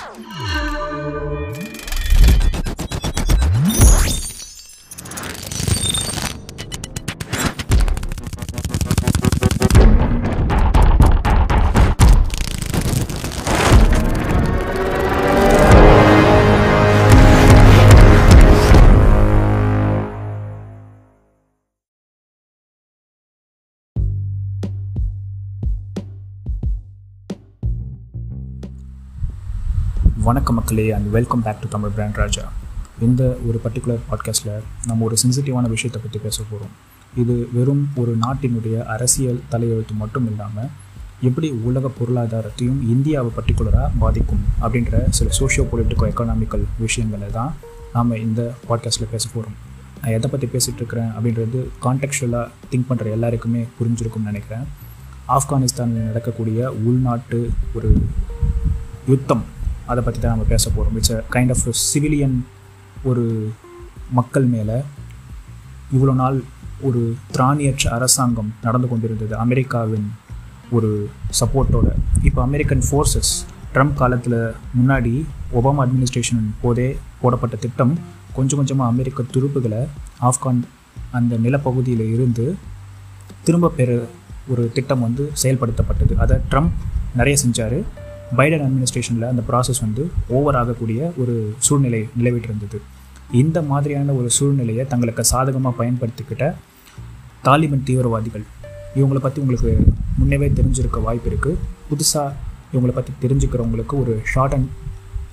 Thank you. வணக்க மக்களே and welcome back to Tamil brand Raja. இந்த ஒரு பர்டிகுலர் பாட்காஸ்ட்டில் நம்ம ஒரு சென்சிட்டிவான விஷயத்தை பற்றி பேச போகிறோம் இது வெறும் ஒரு நாட்டினுடைய அரசியல் தலையெழுத்து மட்டும் இல்லாமல் எப்படி உலக பொருளாதாரத்தையும் இந்தியாவை பர்டிகுலராக பாதிக்கும் அப்படின்ற சில சோஷியோ பொலிட்டிக்கோ எக்கனாமிக்கல் விஷயங்களை தான் நாம் இந்த பாட்காஸ்ட்டில் பேச போகிறோம் நான் எதை பற்றி பேசிகிட்டு இருக்கிறேன் அப்படின்றது கான்டெக்சுவலாக திங்க் பண்ணுற எல்லாருக்குமே புரிஞ்சிருக்கும்னு நினைக்கிறேன். ஆப்கானிஸ்தானில் நடக்கக்கூடிய உள்நாட்டு ஒரு யுத்தம் அதை பற்றி தான் நம்ம பேச போகிறோம் it's a kind of civilian ஒரு மக்கள் மேலே இவ்வளோ நாள் ஒரு திராணியற்ற அரசாங்கம் நடந்து கொண்டிருந்தது. அமெரிக்காவின் ஒரு சப்போர்ட்டோட இப்போ அமெரிக்கன் ஃபோர்ஸஸ் ட்ரம்ப் காலத்தில் முன்னாடி ஒபாமா அட்மினிஸ்ட்ரேஷன் போதே போடப்பட்ட திட்டம் கொஞ்சம் கொஞ்சமாக அமெரிக்க துருப்புகளை ஆப்கான் அந்த நிலப்பகுதியில் இருந்து திரும்ப பெற ஒரு திட்டம் வந்து செயல்படுத்தப்பட்டது. அதை ட்ரம்ப் நிறைய செஞ்சார். பைடன் அட்மினிஸ்ட்ரேஷனில் அந்த ப்ராசஸ் வந்து ஓவர் ஆகக்கூடிய ஒரு சூழ்நிலை நிலவிட்டு இருந்தது இந்த மாதிரியான ஒரு சூழ்நிலையை தங்களுக்கு சாதகமாக பயன்படுத்திக்கிட்ட தாலிபன் தீவிரவாதிகள் இவங்களை பற்றி உங்களுக்கு முன்னவே தெரிஞ்சிருக்க வாய்ப்பு இருக்குது புதுசாக இவங்களை பற்றி தெரிஞ்சுக்கிறவங்களுக்கு ஒரு ஷார்ட் அண்ட்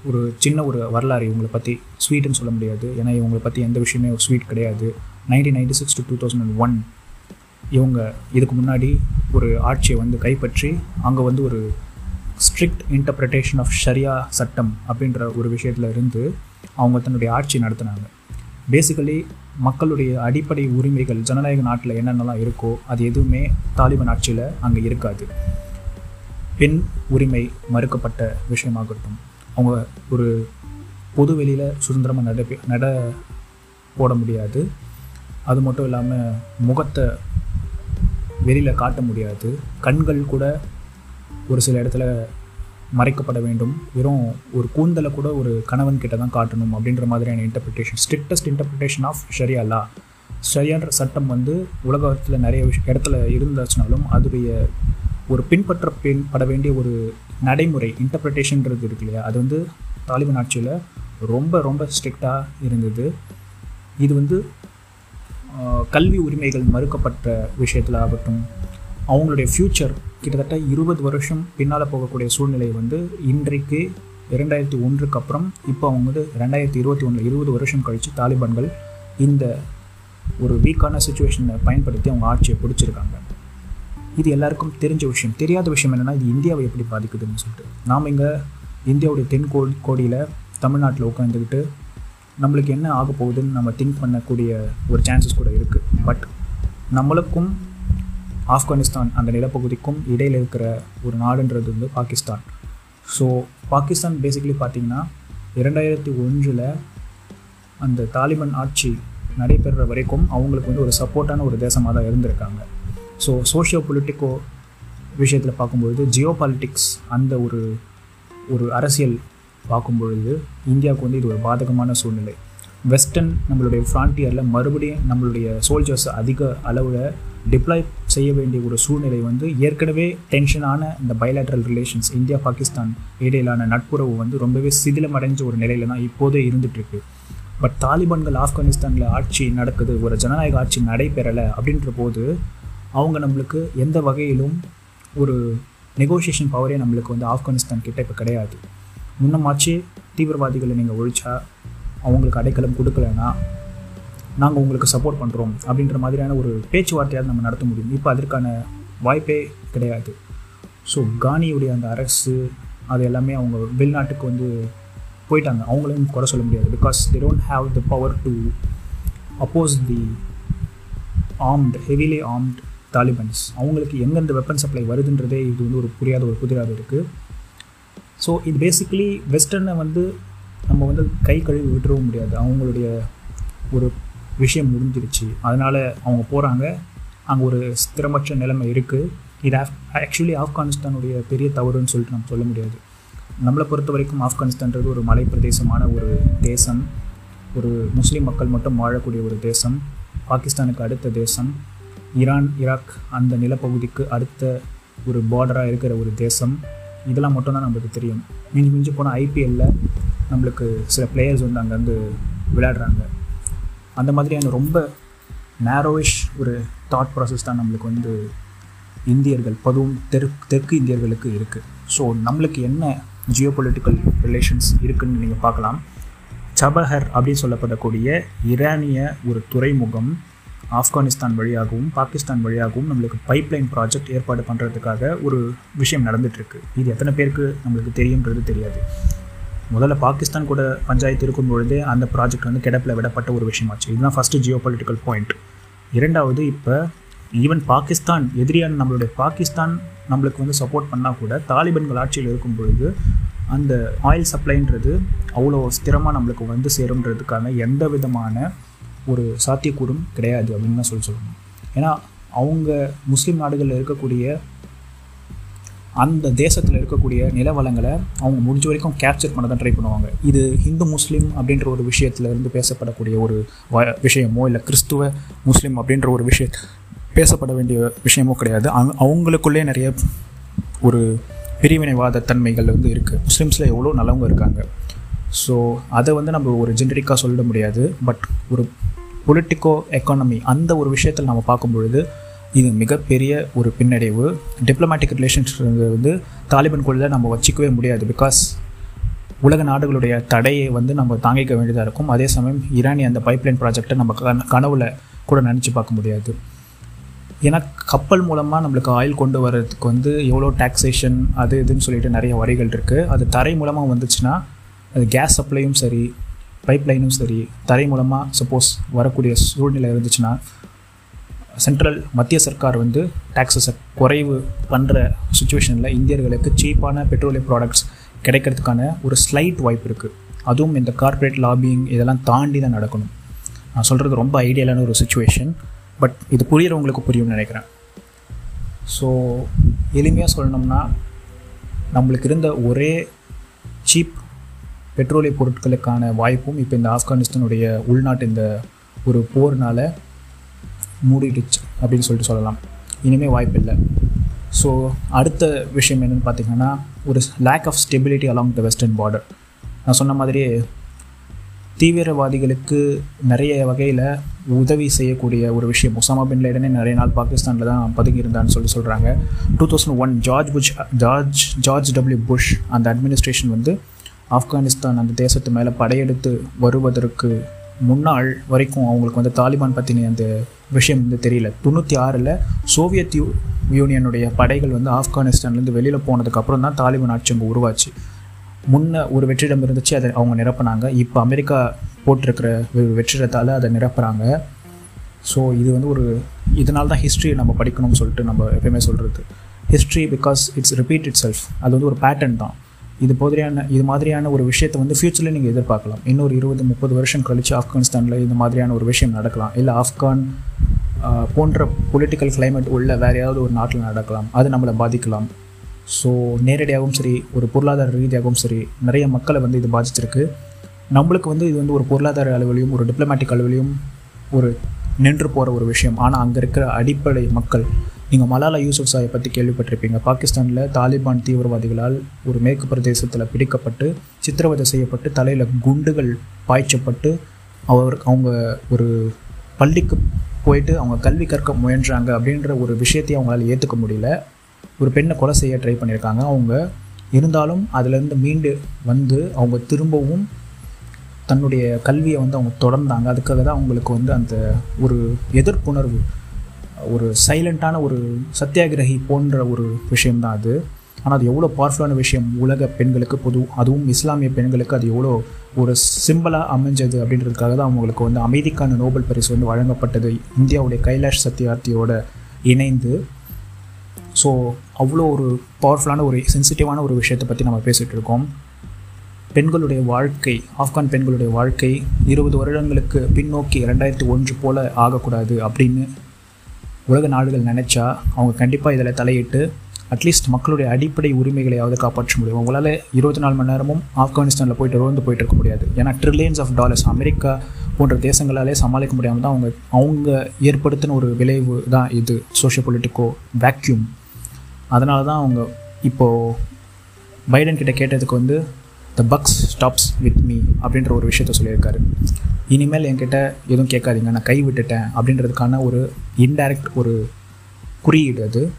ஒரு சின்ன ஒரு வரலாறு இவங்களை பற்றி ஸ்வீட்டுன்னு சொல்ல முடியாது. ஏன்னா இவங்களை பற்றி எந்த விஷயமே ஸ்வீட் கிடையாது. Nineteen ninety six to two thousand and one இவங்க இதுக்கு முன்னாடி ஒரு ஆட்சியை வந்து கைப்பற்றி அங்கே வந்து ஒரு ஸ்ட்ரிக்ட் இன்டர்பிரிட்டேஷன் ஆஃப் ஷரியா சட்டம் அப்படின்ற ஒரு விஷயத்தில் இருந்து அவங்க தன்னுடைய ஆட்சி நடத்தினாங்க. பேசிக்கலி மக்களுடைய அடிப்படை உரிமைகள் ஜனநாயக நாட்டில் என்னென்னலாம் இருக்கோ அது எதுவுமே தாலிபான் ஆட்சியில் அங்கே இருக்காது. பெண் உரிமை மறுக்கப்பட்ட விஷயமாகட்டும் அவங்க ஒரு பொது வெளியில் சுதந்திரமாக நட நட போட முடியாது. அது மட்டும் இல்லாமல் முகத்தை வெளியில் காட்ட முடியாது. கண்கள் கூட ஒரு சில இடத்துல மறைக்கப்பட வேண்டும். வெறும் ஒரு கூந்தலை கூட ஒரு கணவன் கிட்ட தான் காட்டணும் அப்படின்ற மாதிரியான interpretation strictest interpretation of Sharia law ஷரியான்ற சட்டம் வந்து உலகத்தில் நிறைய விஷயம் இடத்துல இருந்தாச்சுனாலும் அதுடைய ஒரு பின்பற்ற பின்பட வேண்டிய ஒரு நடைமுறை இன்டர்பிரிட்டேஷன்ன்றது இருக்கு இல்லையா? அது வந்து தாலிபான் ஆட்சியில் ரொம்ப ரொம்ப ஸ்ட்ரிக்டாக இருந்தது. இது வந்து கல்வி உரிமைகள் மறுக்கப்பட்ட விஷயத்தில் ஆகட்டும் அவங்களுடைய ஃப்யூச்சர் கிட்டத்தட்ட இருபது வருஷம் பின்னால் போகக்கூடிய சூழ்நிலை வந்து இன்றைக்கு இரண்டாயிரத்தி ஒன்றுக்கு அப்புறம் இப்போ அவங்க வந்து ரெண்டாயிரத்தி இருபத்தி ஒன்று இருபது வருஷம் கழித்து தாலிபான்கள் இந்த ஒரு வீக்கான சுச்சுவேஷனை பயன்படுத்தி அவங்க ஆட்சியை பிடிச்சிருக்காங்க. இது எல்லாருக்கும் தெரிஞ்ச விஷயம். தெரியாத விஷயம் என்னென்னா இது இந்தியாவை எப்படி பாதிக்குதுன்னு சொல்லிட்டு. நாம் இங்கே இந்தியாவுடைய தென் கோ கோடியில் தமிழ்நாட்டில் உட்காந்துக்கிட்டு நம்மளுக்கு என்ன ஆக போகுதுன்னு நம்ம திங்க் பண்ணக்கூடிய ஒரு சான்சஸ் கூட இருக்குது பட் நம்மளுக்கும் ஆப்கானிஸ்தான் அந்த நிலப்பகுதிக்கும் இடையில் இருக்கிற ஒரு நாடுன்றது வந்து பாகிஸ்தான். ஸோ பாகிஸ்தான் பேசிக்கலி பார்த்திங்கன்னா இரண்டாயிரத்தி ஒன்றில் அந்த தாலிபான் ஆட்சி நடைபெறுற வரைக்கும் அவங்களுக்கு வந்து ஒரு சப்போர்ட்டான ஒரு தேசமாக தான் இருந்திருக்காங்க. ஸோ சோஷியோ பொலிட்டிக்கோ விஷயத்தில் பார்க்கும்பொழுது ஜியோ பாலிட்டிக்ஸ் அந்த ஒரு ஒரு அரசியல் பார்க்கும்பொழுது இந்தியாவுக்கு வந்து இது ஒரு பாதகமான சூழ்நிலை. வெஸ்டர்ன் நம்மளுடைய ஃப்ரான்டியரில் மறுபடியும் நம்மளுடைய சோல்ஜர்ஸ் அதிக அளவில் டிப்ளாய் செய்ய வேண்டிய ஒரு சூழ்நிலை வந்து ஏற்கனவே டென்ஷனான இந்த பயலாட்ரல் ரிலேஷன்ஸ் இந்தியா பாகிஸ்தான் இடையிலான நட்புறவு வந்து ரொம்பவே சிதிலமடைஞ்ச ஒரு நிலையில தான் இப்போதே இருந்துகிட்ருக்கு பட் தாலிபான்கள் ஆப்கானிஸ்தானில் ஆட்சி நடக்குது ஒரு ஜனநாயக ஆட்சி நடைபெறலை அப்படின்ற போது அவங்க நம்மளுக்கு எந்த வகையிலும் ஒரு நெகோசியேஷன் பவரே நம்மளுக்கு வந்து ஆப்கானிஸ்தான் கிட்ட இப்போ கிடையாது. முன்னமாச்சு தீவிரவாதிகளை நீங்கள் ஒழிச்சா அவங்களுக்கு அடைக்கலம் கொடுக்கலன்னா நாங்கள் உங்களுக்கு சப்போர்ட் பண்ணுறோம் அப்படின்ற மாதிரியான ஒரு பேச்சுவார்த்தையாவது நம்ம நடத்த முடியும். இப்போ அதற்கான வாய்ப்பே கிடையாது. ஸோ கானியுடைய அந்த அரசு அது எல்லாமே அவங்க வெளிநாட்டுக்கு வந்து போயிட்டாங்க. அவங்களையும் குறை சொல்ல முடியாது. Because they don't have the power to oppose the armed heavily armed Talibans அவங்களுக்கு எங்கெந்த வெப்பன் சப்ளை வருதுன்றதே இது வந்து ஒரு புரியாத ஒரு புதிராக இருக்குது ஸோ இது பேசிக்கலி வெஸ்டர்னை வந்து நம்ம வந்து கை கழுவி விட்டுறவும் முடியாது. அவங்களுடைய ஒரு விஷயம் முடிஞ்சிருச்சு. அதனால் அவங்க போகிறாங்க அங்கே ஒரு ஸ்திரமற்ற நிலைமை இருக்குது இது ஆஃப் ஆக்சுவலி ஆப்கானிஸ்தானுடைய பெரிய தவறுன்னு சொல்லிட்டு நம்ம சொல்ல முடியாது. நம்மளை பொறுத்த வரைக்கும் ஆப்கானிஸ்தான்றது ஒரு மலை பிரதேசமான ஒரு தேசம். ஒரு முஸ்லீம் மக்கள் மட்டும் வாழக்கூடிய ஒரு தேசம். பாகிஸ்தானுக்கு அடுத்த தேசம். ஈரான் ஈராக் அந்த நிலப்பகுதிக்கு அடுத்த ஒரு பார்டராக இருக்கிற ஒரு தேசம். இதெல்லாம் மட்டும்தான் நம்மளுக்கு தெரியும். மிஞ்சி மிஞ்சி போனால் ஐபிஎல்லில் நம்மளுக்கு சில பிளேயர்ஸ் வந்து அங்கேருந்து விளையாடுறாங்க. அந்த மாதிரியான ரொம்ப நேரோவிஷ் ஒரு தாட் ப்ராசஸ் தான் நம்மளுக்கு வந்து இந்தியர்கள் பதுவும் தெற்கு தெற்கு இந்தியர்களுக்கு இருக்குது ஸோ நம்மளுக்கு என்ன ஜியோ பொலிட்டிக்கல் ரிலேஷன்ஸ் இருக்குன்னு நீங்கள் பார்க்கலாம். சபஹர் அப்படின்னு சொல்லப்படக்கூடிய ஈரானிய ஒரு துறைமுகம் ஆப்கானிஸ்தான் வழியாகவும் பாகிஸ்தான் வழியாகவும் நம்மளுக்கு பைப்லைன் ப்ராஜெக்ட் ஏற்பாடு பண்ணுறதுக்காக ஒரு விஷயம் நடந்துகிட்ருக்கு இது எத்தனை பேருக்கு நம்மளுக்கு தெரியுன்றது தெரியாது. முதல்ல பாகிஸ்தான் கூட பஞ்சாயத்து இருக்கும் பொழுதே அந்த ப்ராஜெக்ட் வந்து கிடப்பில் விடப்பட்ட ஒரு விஷயமாச்சு. இதுதான் ஃபஸ்ட்டு ஜியோ பொலிட்டிக்கல் பாயிண்ட் இரண்டாவது இப்போ ஈவன் பாகிஸ்தான் எதிரியான நம்மளுடைய பாகிஸ்தான் நம்மளுக்கு வந்து சப்போர்ட் பண்ணால் கூட தாலிபன்கள் ஆட்சியில் இருக்கும் பொழுது அந்த ஆயில் சப்ளைன்றது அவ்வளோ ஸ்திரமாக நம்மளுக்கு வந்து சேரும்ன்றதுக்கான எந்த விதமான ஒரு சாத்தியக்கூறும் கிடையாது அப்படின்னு தான் சொல்லி சொல்லணும். ஏன்னா அவங்க முஸ்லீம் நாடுகளில் இருக்கக்கூடிய அந்த தேசத்தில் இருக்கக்கூடிய நிலவளங்களை அவங்க முடிஞ்ச வரைக்கும் கேப்சர் பண்ண தான் ட்ரை பண்ணுவாங்க. இது ஹிந்து முஸ்லீம் அப்படின்ற ஒரு விஷயத்தில் இருந்து பேசப்படக்கூடிய ஒரு வ விஷயமோ இல்லை கிறிஸ்துவ முஸ்லீம் அப்படின்ற ஒரு விஷய பேசப்பட வேண்டிய விஷயமோ கிடையாது. அவங்களுக்குள்ளே நிறைய ஒரு பிரிவினைவாத தன்மைகள் வந்து இருக்குது முஸ்லீம்ஸில் எவ்வளோ நல்லவங்க இருக்காங்க. ஸோ அதை வந்து நம்ம ஒரு ஜென்ரிக்காக சொல்லிட முடியாது. பட் ஒரு பொலிட்டிக்கோ எக்கானமி அந்த ஒரு விஷயத்தில் நம்ம பார்க்கும் பொழுது இது மிகப்பெரிய ஒரு பின்னடைவு. டிப்ளமேட்டிக் ரிலேஷன்ஸ் வந்து தாலிபன் கூட நம்ம வச்சிக்கவே முடியாது பிகாஸ் உலக நாடுகளுடைய தடையை வந்து நம்ம தாங்கிக்க வேண்டியதாக இருக்கும். அதே சமயம் ஈரானி அந்த பைப்லைன் ப்ராஜெக்டை நம்ம கனவுல கூட நினச்சி பார்க்க முடியாது. ஏன்னா கப்பல் மூலமாக நம்மளுக்கு ஆயில் கொண்டு வர்றதுக்கு வந்து எவ்வளோ டாக்ஸேஷன் அது இதுன்னு சொல்லிட்டு நிறைய வரிகள் இருக்குது அது தரை மூலமாக வந்துச்சுன்னா அது கேஸ் சப்ளையும் சரி பைப்லைனும் சரி தரை மூலமாக சப்போஸ் வரக்கூடிய சூழ்நிலை இருந்துச்சுன்னா சென்ட்ரல் மத்திய சர்க்கார் வந்து டேக்ஸஸை குறைவு பண்ணுற சுச்சுவேஷனில் இந்தியர்களுக்கு சீப்பான பெட்ரோலியம் ப்ராடக்ட்ஸ் கிடைக்கிறதுக்கான ஒரு ஸ்லைட் வாய்ப்பு இருக்குது அதுவும் இந்த கார்ப்பரேட் லாபிங் இதெல்லாம் தாண்டி தான் நடக்கணும். நான் சொல்கிறது ரொம்ப ஐடியலான ஒரு சுச்சுவேஷன் பட் இது புரியிறவங்களுக்கு புரியும்னு நினைக்கிறேன். ஸோ எளிமையாக சொல்லணும்னா நம்மளுக்கு இருந்த ஒரே சீப் பெட்ரோலிய பொருட்களுக்கான வாய்ப்பும் இப்போ இந்த ஆப்கானிஸ்தானுடைய உள்நாட்டு இந்த ஒரு போர்னால் மூடிடுச்சு அப்படின்னு சொல்லிட்டு சொல்லலாம். இனிமேல் வாய்ப்பு இல்லை ஸோ அடுத்த விஷயம் என்னென்னு பார்த்தீங்கன்னா ஒரு lack of stability along the western border நான் சொன்ன மாதிரியே தீவிரவாதிகளுக்கு நிறைய வகையில் உதவி செய்யக்கூடிய ஒரு விஷயம். ஒசாமா பின் லேடனே நிறைய நாள் பாகிஸ்தானில் தான் பதுங்கியிருந்தான்னு சொல்லி சொல்கிறாங்க two thousand one George Bush George George W Bush அந்த அட்மினிஸ்ட்ரேஷன் வந்து ஆப்கானிஸ்தான் அந்த தேசத்து மேலே படையெடுத்து வருவதற்கு முன்னாள் வரைக்கும் அவங்களுக்கு வந்து தாலிபான் பற்றின அந்த விஷயம் வந்து தெரியல. தொண்ணூற்றி ஆறில் சோவியத் யூ யூனியனுடைய படைகள் வந்து ஆப்கானிஸ்தான்லேருந்து வெளியில் போனதுக்கப்புறம் தான் தாலிபான் ஆட்சி அங்கே உருவாச்சு. முன்ன ஒரு வெற்றிடம் இருந்துச்சு அதை அவங்க நிரப்புனாங்க. இப்போ அமெரிக்கா போட்டிருக்கிற ஒரு வெற்றிடத்தால் அதை நிரப்புகிறாங்க ஸோ இது வந்து ஒரு இதனால தான் ஹிஸ்ட்ரி நம்ம படிக்கணும்னு சொல்லிட்டு நம்ம எப்பயுமே சொல்கிறது history because it's repeat itself அது வந்து ஒரு பேட்டர்ன் தான். இது மாதிரியான இது மாதிரியான ஒரு விஷயத்தை வந்து ஃப்யூச்சரில் நீங்கள் எதிர்பார்க்கலாம். இன்னொரு இருபது முப்பது வருஷம் கழித்து ஆப்கானிஸ்தானில் இந்த மாதிரியான ஒரு விஷயம் நடக்கலாம். இல்லை ஆப்கான் போன்ற பொலிட்டிக்கல் கிளைமேட் உள்ள வேறு ஏதாவது ஒரு நாட்டில் நடக்கலாம். அது நம்மளை பாதிக்கலாம். ஸோ நேரடியாகவும் சரி ஒரு பொருளாதார ரீதியாகவும் சரி நிறைய மக்களை வந்து இது பாதிச்சிருக்கு. நம்மளுக்கு வந்து இது வந்து ஒரு பொருளாதார அளவிலையும் ஒரு டிப்ளமேட்டிக் அளவிலையும் ஒரு நின்று போகிற ஒரு விஷயம். ஆனால் அங்கே இருக்கிற அடிப்படை மக்கள் நீங்கள் மலாலா யூசுப் சாயை பற்றி கேள்விப்பட்டிருப்பீங்க. பாகிஸ்தானில் தாலிபான் தீவிரவாதிகளால் ஒரு மேற்கு பிரதேசத்தில் பிடிக்கப்பட்டு சித்திரவதை செய்யப்பட்டு தலையில் குண்டுகள் பாய்ச்சப்பட்டு அவர் அவங்க ஒரு பள்ளிக்கு போயிட்டு அவங்க கல்வி கற்க முயன்றாங்க அப்படின்ற ஒரு விஷயத்தையும் அவங்களால ஏற்றுக்க முடியல. ஒரு பெண்ணை கொலை செய்ய ட்ரை பண்ணியிருக்காங்க அவங்க இருந்தாலும் அதுலேருந்து மீண்டு வந்து அவங்க திரும்பவும் தன்னுடைய கல்வியை வந்து அவங்க தொடர்ந்தாங்க. அதுக்காக தான் அவங்களுக்கு வந்து அந்த ஒரு எதிர்ப்புணர்வு ஒரு சைலண்ட்டான ஒரு சத்தியாகிரகி போன்ற ஒரு விஷயம்தான் அது. ஆனால் அது எவ்வளோ பவர்ஃபுல்லான விஷயம் உலக பெண்களுக்கு பொது அதுவும் இஸ்லாமிய பெண்களுக்கு அது எவ்வளோ ஒரு சிம்பிளாக அமைஞ்சது அப்படின்றதுக்காக தான் அவங்களுக்கு வந்து அமைதிக்கான நோபல் பரிசு வந்து வழங்கப்பட்டது. இந்தியாவுடைய கைலாஷ் சத்யார்த்தியோட இணைந்து. ஸோ அவ்வளோ ஒரு பவர்ஃபுல்லான ஒரு சென்சிட்டிவான ஒரு விஷயத்தை பற்றி நம்ம பேசிகிட்டு இருக்கோம். பெண்களுடைய வாழ்க்கை ஆப்கான் பெண்களுடைய வாழ்க்கை இருபது வருடங்களுக்கு பின்னோக்கி ரெண்டாயிரத்தி ஒன்று போல் ஆகக்கூடாது அப்படின்னு உலக நாடுகள் நினச்சா அவங்க கண்டிப்பாக இதில் தலையிட்டு அட்லீஸ்ட் மக்களுடைய அடிப்படை உரிமைகளையாவது காப்பாற்ற முடியும். உங்களால் இருபத்தி நாலு மணி நேரமும் ஆப்கானிஸ்தானில் போயிட்டு ரோந்து போயிட்டு இருக்க முடியாது. ஏன்னா ட்ரில்லியன்ஸ் ஆஃப் டாலர்ஸ் அமெரிக்கா போன்ற தேசங்களாலே சமாளிக்க முடியாமல் தான் அவங்க அவங்க ஏற்படுத்தின ஒரு விளைவு தான் இது. சோஷியோ பொலிட்டிக்கோ வேக்யூம் அதனால தான் அவங்க இப்போது பைடன் கிட்ட கேட்டதுக்கு வந்து the buck stops with me அப்படின்ற ஒரு விஷயத்த சொல்லியிருக்காரு. இனிமேல் என்கிட்ட எதுவும் கேட்காதீங்க நான் கை விட்டுட்டேன் அப்படின்றதுக்கான ஒரு இன்டைரக்ட் ஒரு குறியீடு அது.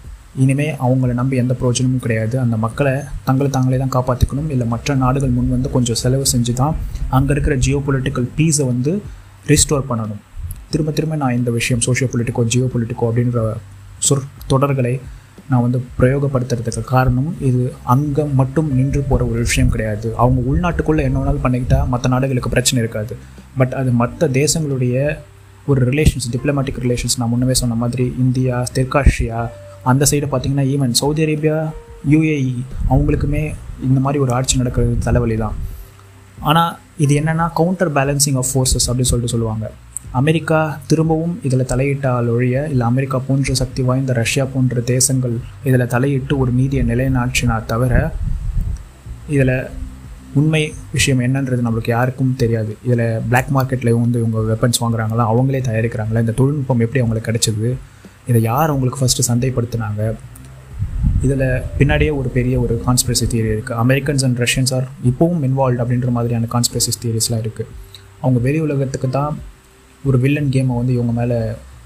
இனிமேல் அவங்கள நம்பி எந்த பிரயோஜனமும் கிடையாது. அந்த மக்களை தங்களை தாங்களே தான் காப்பாற்றிக்கணும் இல்லை மற்ற நாடுகள் முன் வந்து கொஞ்சம் செலவு செஞ்சு தான் அங்கே இருக்கிற ஜியோ பொலிட்டிக்கல் பீஸை வந்து ரிஸ்டோர் பண்ணணும். திரும்ப திரும்ப நான் இந்த விஷயம் சோஷியோ பொலிட்டிக்கோ ஜியோ பொலிட்டிக்கோ அப்படின்ற சொற் தொடர்களை நான் வந்து பிரயோகப்படுத்துறதுக்கு காரணம் இது அங்கே மட்டும் நின்று போகிற ஒரு விஷயம் கிடையாது. அவங்க உள்நாட்டுக்குள்ளே என்ன வேணாலும் பண்ணிக்கிட்டால் மற்ற நாடுகளுக்கு பிரச்சனை இருக்காது. பட் அது மற்ற தேசங்களுடைய ஒரு ரிலேஷன்ஸ் டிப்ளமேட்டிக் ரிலேஷன்ஸ் நான் முன்னவே சொன்ன மாதிரி இந்தியா தெற்காசியா அந்த சைடு பார்த்திங்கன்னா ஈவன் சவுதி அரேபியா யூஏஇ அவங்களுக்குமே இந்த மாதிரி ஒரு ஆட்சி நடக்கிறது தலைவலி தான் ஆனால் இது என்னென்னா கவுண்டர் பேலன்சிங் ஆஃப் ஃபோர்ஸஸ் அப்படின்னு சொல்லிட்டு சொல்லுவாங்க. அமெரிக்கா திரும்பவும் இதில் தலையிட்டால் ஒழிய இல்லை அமெரிக்கா போன்ற சக்தி வாய்ந்த ரஷ்யா போன்ற தேசங்கள் இதில் தலையிட்டு ஒரு நீதியை நிலைநாட்டினா தவிர இதில் உண்மை விஷயம் என்னன்றது நம்மளுக்கு யாருக்கும் தெரியாது. இதில் பிளாக் மார்க்கெட்டில் வந்து இவங்க வெப்பன்ஸ் வாங்குறாங்களா அவங்களே தயாரிக்கிறாங்களா இந்த தொழில்நுட்பம் எப்படி அவங்களுக்கு கிடைச்சது இதை யார் அவங்களுக்கு ஃபஸ்ட்டு சந்தைப்படுத்தினாங்க இதில் பின்னாடியே ஒரு பெரிய ஒரு கான்ஸ்பிரசி தியரி இருக்குது அமெரிக்கன்ஸ் அண்ட் ரஷ்யன்ஸ் ஆர் இப்போவும் இன்வால்வ் அப்படின்ற மாதிரியான கான்ஸ்பிரசி தியரிஸ்லாம் இருக்குது அவங்க வெளி உலகத்துக்கு தான் ஒரு வில்லன் கேமை வந்து இவங்க மேலே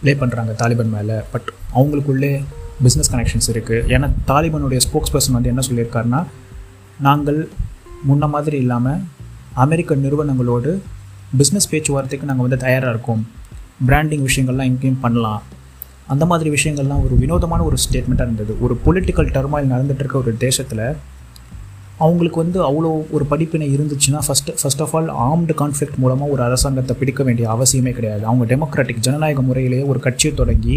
ப்ளே பண்ணுறாங்க தாலிபன் மேலே. பட் அவங்களுக்குள்ளே பிஸ்னஸ் கனெக்ஷன்ஸ் இருக்குது ஏன்னா தாலிபனுடைய ஸ்போக்ஸ் பர்சன் வந்து என்ன சொல்லியிருக்காருன்னா நாங்கள் முன்ன மாதிரி இல்லாமல் அமெரிக்க நிறுவனங்களோடு பிஸ்னஸ் பேச்சுவார்த்தைக்கு நாங்கள் வந்து தயாராக இருக்கோம். பிராண்டிங் விஷயங்கள்லாம் எங்கேயும் பண்ணலாம். அந்த மாதிரி விஷயங்கள்லாம் ஒரு வினோதமான ஒரு ஸ்டேட்மெண்ட்டாக இருந்தது. ஒரு பொலிட்டிக்கல் டர்மாயில் நடந்துகிட்ருக்க இருக்க ஒரு தேசத்தில் அவங்களுக்கு வந்து அவ்வளோ ஒரு படிப்பினை இருந்துச்சுன்னா first first of all armed conflict மூலமாக ஒரு அரசாங்கத்தை பிடிக்க வேண்டிய அவசியமே கிடையாது. அவங்க டெமோக்ராட்டிக் ஜனநாயக முறையிலேயே ஒரு கட்சியை தொடங்கி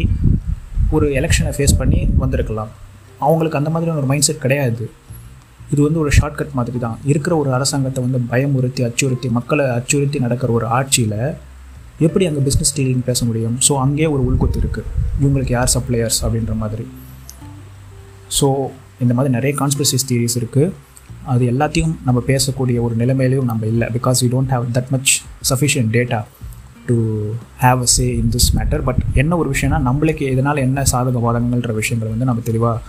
ஒரு எலெக்ஷனை ஃபேஸ் பண்ணி வந்திருக்கலாம். அவங்களுக்கு அந்த மாதிரியான ஒரு மைண்ட் செட் கிடையாது. இது வந்து ஒரு ஷார்ட்கட் மாதிரி தான் இருக்கிற ஒரு அரசாங்கத்தை வந்து பயமுறுத்தி அச்சுறுத்தி மக்களை அச்சுறுத்தி நடக்கிற ஒரு ஆட்சியில் எப்படி அங்கே பிஸ்னஸ் டீலிங் பேச முடியும்? ஸோ அங்கேயே ஒரு உள்கொத்து இருக்குது இவங்களுக்கு யார் சப்ளையர்ஸ் அப்படின்ற மாதிரி. ஸோ இந்த மாதிரி நிறைய கான்ஸ்பிரசிஸ் தியரிஸ் இருக்குது அது எல்லாத்தையும் நம்ம பேசக்கூடிய ஒரு நிலைமையிலையும் நம்ம இல்லை. Because we don't have that much sufficient data to have a say in this matter but என்ன ஒரு விஷயம்னா நம்மளுக்கு இதனால் என்ன சாதக பாதகங்கள்ன்ற விஷயங்கள் வந்து நம்ம தெளிவாக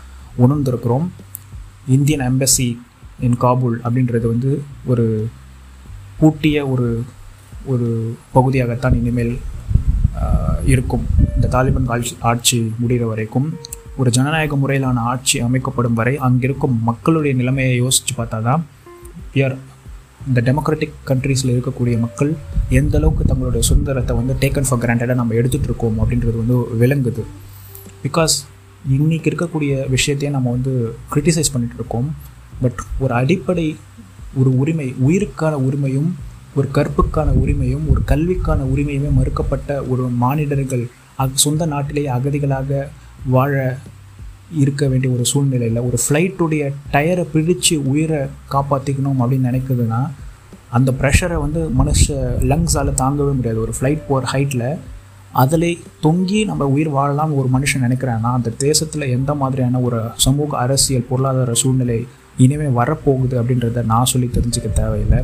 உணர்ந்திருக்கிறோம். இந்தியன் எம்பசி இன் காபூல் அப்படின்றது வந்து ஒரு பூட்டிய ஒரு ஒரு பகுதியாகத்தான் இனிமேல் இருக்கும். இந்த தாலிபான் ஆட்சி ஆட்சி முடிகிற வரைக்கும். ஒரு ஜனநாயக முறையிலான ஆட்சி அமைக்கப்படும் வரை அங்கிருக்கும் மக்களுடைய நிலைமையை யோசித்து பார்த்தா தான் பியர் இந்த டெமோக்ராட்டிக் கண்ட்ரீஸில் இருக்கக்கூடிய மக்கள் எந்த அளவுக்கு தங்களுடைய சுதந்திரத்தை வந்து டேக்கன் ஃபார் கிராண்டடாக நம்ம எடுத்துகிட்டு இருக்கோம் அப்படின்றது வந்து விளங்குது. பிகாஸ் இன்றைக்கி இருக்கக்கூடிய விஷயத்தையே நம்ம வந்து க்ரிட்டிசைஸ் பண்ணிகிட்டு இருக்கோம். பட் ஒரு அடிப்படை ஒரு உரிமை உயிருக்கான உரிமையும் ஒரு கற்புக்கான உரிமையும் ஒரு கல்விக்கான உரிமையுமே மறுக்கப்பட்ட ஒரு மானிடர்கள் சொந்த நாட்டிலேயே அகதிகளாக வாழ இருக்க வேண்டிய ஒரு சூழ்நிலையில் ஒரு ஃப்ளைட்டுடைய டயரை பிடிச்சு உயிரை காப்பாற்றிக்கணும் அப்படின்னு நினைக்குதுன்னா அந்த ப்ரெஷரை வந்து மனுஷ லங்ஸால் தாங்கவே முடியாது. ஒரு ஃப்ளைட் போகிற ஹைட்டில் அதில் தொங்கி நம்ம உயிர் வாழலாம் ஒரு மனுஷன் நினைக்கிறான்னா அந்த தேசத்தில் எந்த மாதிரியான ஒரு சமூக அரசியல் பொருளாதார சூழ்நிலை இனிமேல் வரப்போகுது அப்படின்றத நான் சொல்லி தெரிஞ்சுக்க தேவையில்லை.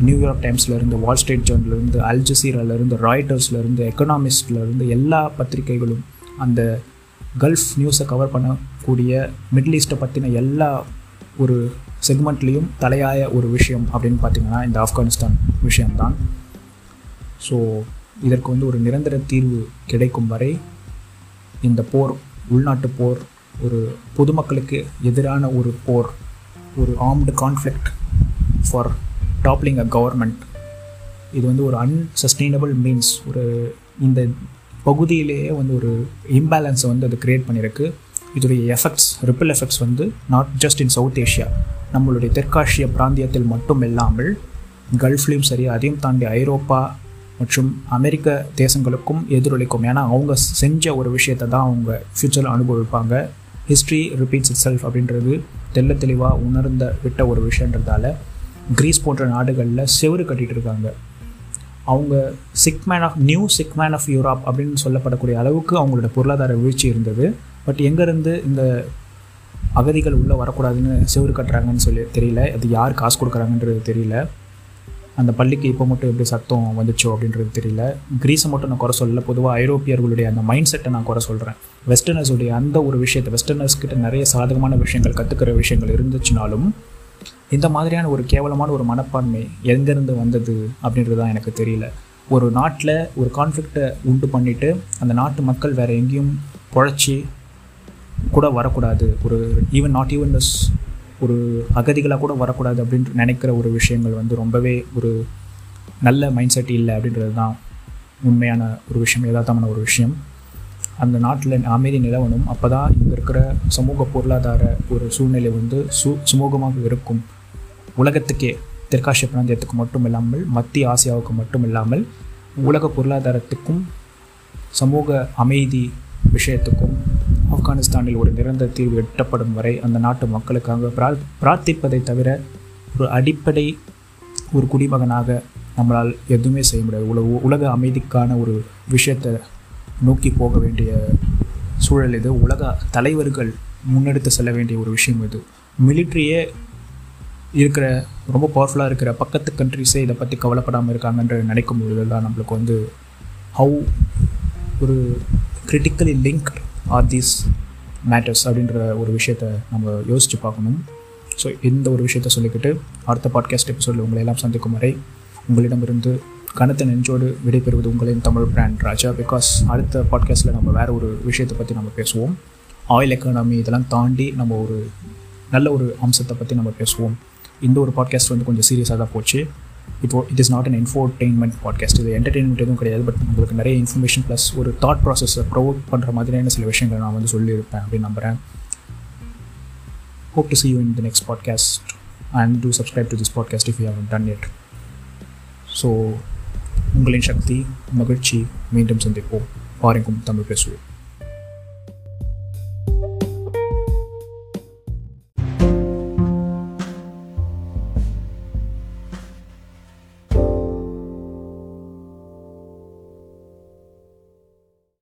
நியூயார்க் டைம்ஸ்லேருந்து வால் ஸ்ட்ரீட் ஜேர்னலேருந்து அல்ஜசீராலேருந்து ராய்டர்ஸ்லேருந்து எக்கனாமிஸ்ட்லேருந்து எல்லா பத்திரிகைகளும் அந்த கல்ஃப் நியூஸை கவர் பண்ணக்கூடிய மிடில் ஈஸ்ட்டை பற்றின எல்லா ஒரு செக்மெண்ட்லேயும் தலையாய ஒரு விஷயம் அப்படின்னு பார்த்திங்கன்னா இந்த ஆப்கானிஸ்தான் விஷயம்தான். ஸோ இதற்கு வந்து ஒரு நிரந்தர தீர்வு கிடைக்கும் வரை இந்த போர் உள்நாட்டு போர் ஒரு பொதுமக்களுக்கு எதிரான ஒரு போர் ஒரு armed conflict for toppling a government இது வந்து ஒரு அன்சஸ்டெயினபிள் மீன்ஸ் ஒரு இந்த பகுதியிலேயே வந்து ஒரு இம்பேலன்ஸை வந்து அது க்ரியேட் பண்ணியிருக்கு. இதோடைய எஃபெக்ட்ஸ் ரிப்பிள் எஃபெக்ட்ஸ் வந்து not just in South Asia நம்மளுடைய தெற்காசிய பிராந்தியத்தில் மட்டும் இல்லாமல் கல்ஃப்லேயும் சரி அதையும் தாண்டி ஐரோப்பா மற்றும் அமெரிக்க தேசங்களுக்கும் எதிரொலிக்கும். ஏன்னா அவங்க செஞ்ச ஒரு விஷயத்தை தான் அவங்க ஃப்யூச்சரில் அனுபவிப்பாங்க. ஹிஸ்ட்ரி ரிப்பீட்ஸ் இட் செல்ஃப் அப்படின்றது தெல்ல தெளிவாக உணர்ந்த விட்ட ஒரு விஷயன்றதால கிரீஸ் போன்ற நாடுகளில் செவரு கட்டிகிட்டு இருக்காங்க. அவங்க sick man of new sick man of Europe அப்படின்னு சொல்லப்படக்கூடிய அளவுக்கு அவங்களோட பொருளாதார வீழ்ச்சி இருந்தது. பட் எங்கேருந்து இந்த அகதிகள் உள்ளே வரக்கூடாதுன்னு செவரு கட்டுறாங்கன்னு சொல்லி தெரியல. அது யார் காசு கொடுக்குறாங்கன்றது தெரியல. அந்த பள்ளிக்கு இப்போ மட்டும் எப்படி சத்தம் வந்துச்சோ அப்படின்றது தெரியல. கிரீஸை மட்டும் நான் குறை சொல்லல. பொதுவாக ஐரோப்பியர்களுடைய அந்த மைண்ட் செட்டை நான் குறை சொல்கிறேன் வெஸ்டர்னர்ஸுடைய அந்த ஒரு விஷயத்தை வெஸ்டர்னர்ஸ் கிட்ட நிறைய சாதகமான விஷயங்கள் கற்றுக்கிற விஷயங்கள் இருந்துச்சுனாலும் இந்த மாதிரியான ஒரு கேவலமான ஒரு மனப்பான்மை எங்கேருந்து வந்தது அப்படின்றது தான் எனக்கு தெரியல. ஒரு நாட்டில் ஒரு கான்ஃப்ளிக்டை உண்டு பண்ணிவிட்டு அந்த நாட்டு மக்கள் வேறு எங்கேயும் பொழைச்சி கூட வரக்கூடாது. ஒரு ஈவன் நாட் ஈவன் தஸ் ஒரு அகதிகளாக கூட வரக்கூடாது அப்படின்ட்டு நினைக்கிற ஒரு விஷயங்கள் வந்து ரொம்பவே ஒரு நல்ல மைண்ட் செட் இல்லை அப்படின்றது தான் உண்மையான ஒரு விஷயம் யதார்த்தமான ஒரு விஷயம். அந்த நாட்டில் அமைதி நிலவணும். அப்போ தான் இங்கே இருக்கிற சமூக பொருளாதார ஒரு சூழ்நிலை வந்து சு சுமூகமாக இருக்கும். உலகத்துக்கே தெற்காசிய பிராந்தியத்துக்கு மட்டும் இல்லாமல் மத்திய ஆசியாவுக்கு மட்டும் இல்லாமல் உலக பொருளாதாரத்துக்கும் சமூக அமைதி விஷயத்துக்கும் ஆப்கானிஸ்தானில் ஒரு நிரந்தர தீர்வு எட்டப்படும் வரை அந்த நாட்டு மக்களுக்காக பிரா பிரார்த்திப்பதை தவிர ஒரு அடிப்படை ஒரு குடிமகனாக நம்மளால் எதுவுமே செய்ய முடியாது. உலக உலக அமைதிக்கான ஒரு விஷயத்தை நோக்கி போக வேண்டிய சூழல் இது உலக தலைவர்கள் முன்னெடுத்து செல்ல வேண்டிய ஒரு விஷயம் இது மிலிட்ரியே இருக்கிற ரொம்ப பவர்ஃபுல்லாக இருக்கிற பக்கத்து கண்ட்ரிஸே இதை பற்றி கவலைப்படாமல் இருக்காங்கன்ற நினைக்கும் பொழுது தான் நம்மளுக்கு வந்து ஹவு ஒரு critically link are these matters அப்படின்ற ஒரு விஷயத்தை நம்ம யோசித்து பார்க்கணும். ஸோ இந்த ஒரு விஷயத்த சொல்லிக்கிட்டு அடுத்த பாட்காஸ்ட் எபிசோடில் உங்களை எல்லாம் சந்திக்கும் வரை உங்களிடமிருந்து கனத்த நெஞ்சோடு விடைபெறுவது உங்களின் தமிழ் பிராண்ட் ராஜா. பிகாஸ் அடுத்த பாட்காஸ்ட்டில் நம்ம வேறு ஒரு விஷயத்தை பற்றி நம்ம பேசுவோம். ஆயில் எக்கானமி இதெல்லாம் தாண்டி நம்ம ஒரு நல்ல ஒரு அம்சத்தை பற்றி நம்ம பேசுவோம். இந்த ஒரு பாட்காஸ்ட் வந்து கொஞ்சம் சீரியஸாக தான் போச்சு. இப்போ it is not an entertainment podcast இது என்டர்டெயின்மெண்ட் எதுவும் கிடையாது. பட் உங்களுக்கு நிறைய இன்ஃபர்மேஷன் ப்ளஸ் ஒரு தாட் ப்ராசஸை ப்ரொவோக் பண்ணுற மாதிரியான சில விஷயங்களை நான் வந்து சொல்லியிருப்பேன் அப்படின்னு நம்புகிறேன் hope to see you in the next podcast. And do subscribe to this podcast if you haven't done yet. So உங்களின் சக்தி மகிழ்ச்சி மீண்டும் சந்திப்போம். பாருங்கும் தமிழ் பேசுவோம்.